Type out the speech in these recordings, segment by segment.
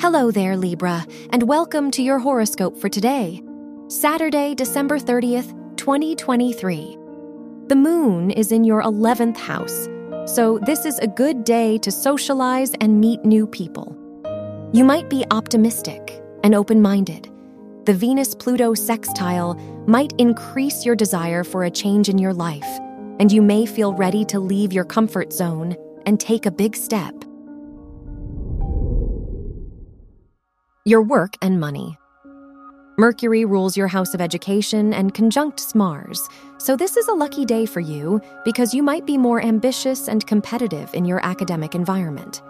Hello there, Libra, and welcome to your horoscope for today, Saturday, December 30th, 2023. The moon is in your 11th house, so this is a good day to socialize and meet new people. You might be optimistic and open minded. The Venus Pluto sextile might increase your desire for a change in your life, and you may feel ready to leave your comfort zone and take a big step. Your work and money. Mercury rules your house of education and conjuncts Mars, so this is a lucky day for you because you might be more ambitious and competitive in your academic environment.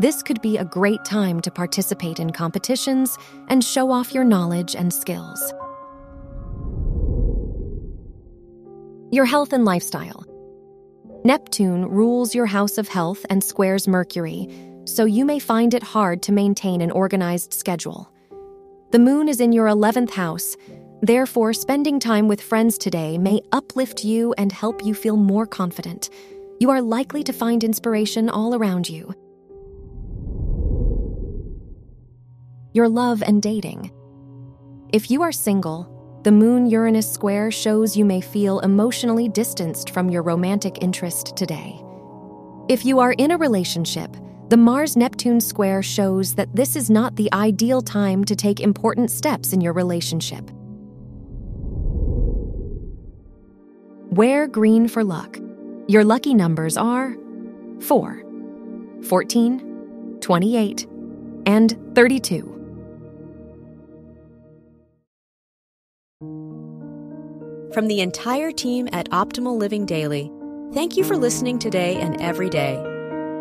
This could be a great time to participate in competitions and show off your knowledge and skills. Your health and lifestyle. Neptune rules your house of health and squares Mercury, so you may find it hard to maintain an organized schedule. The moon is in your 11th house, therefore, spending time with friends today may uplift you and help you feel more confident. You are likely to find inspiration all around you. Your love and dating. If you are single, the Moon Uranus square shows you may feel emotionally distanced from your romantic interest today. If you are in a relationship, the Mars Neptune square shows that this is not the ideal time to take important steps in your relationship. Wear green for luck. Your lucky numbers are 4, 14, 28, and 32. From the entire team at Optimal Living Daily, thank you for listening today and every day